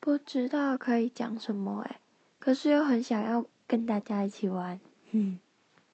不知道可以讲什么诶可是又很想要跟大家一起玩。嗯。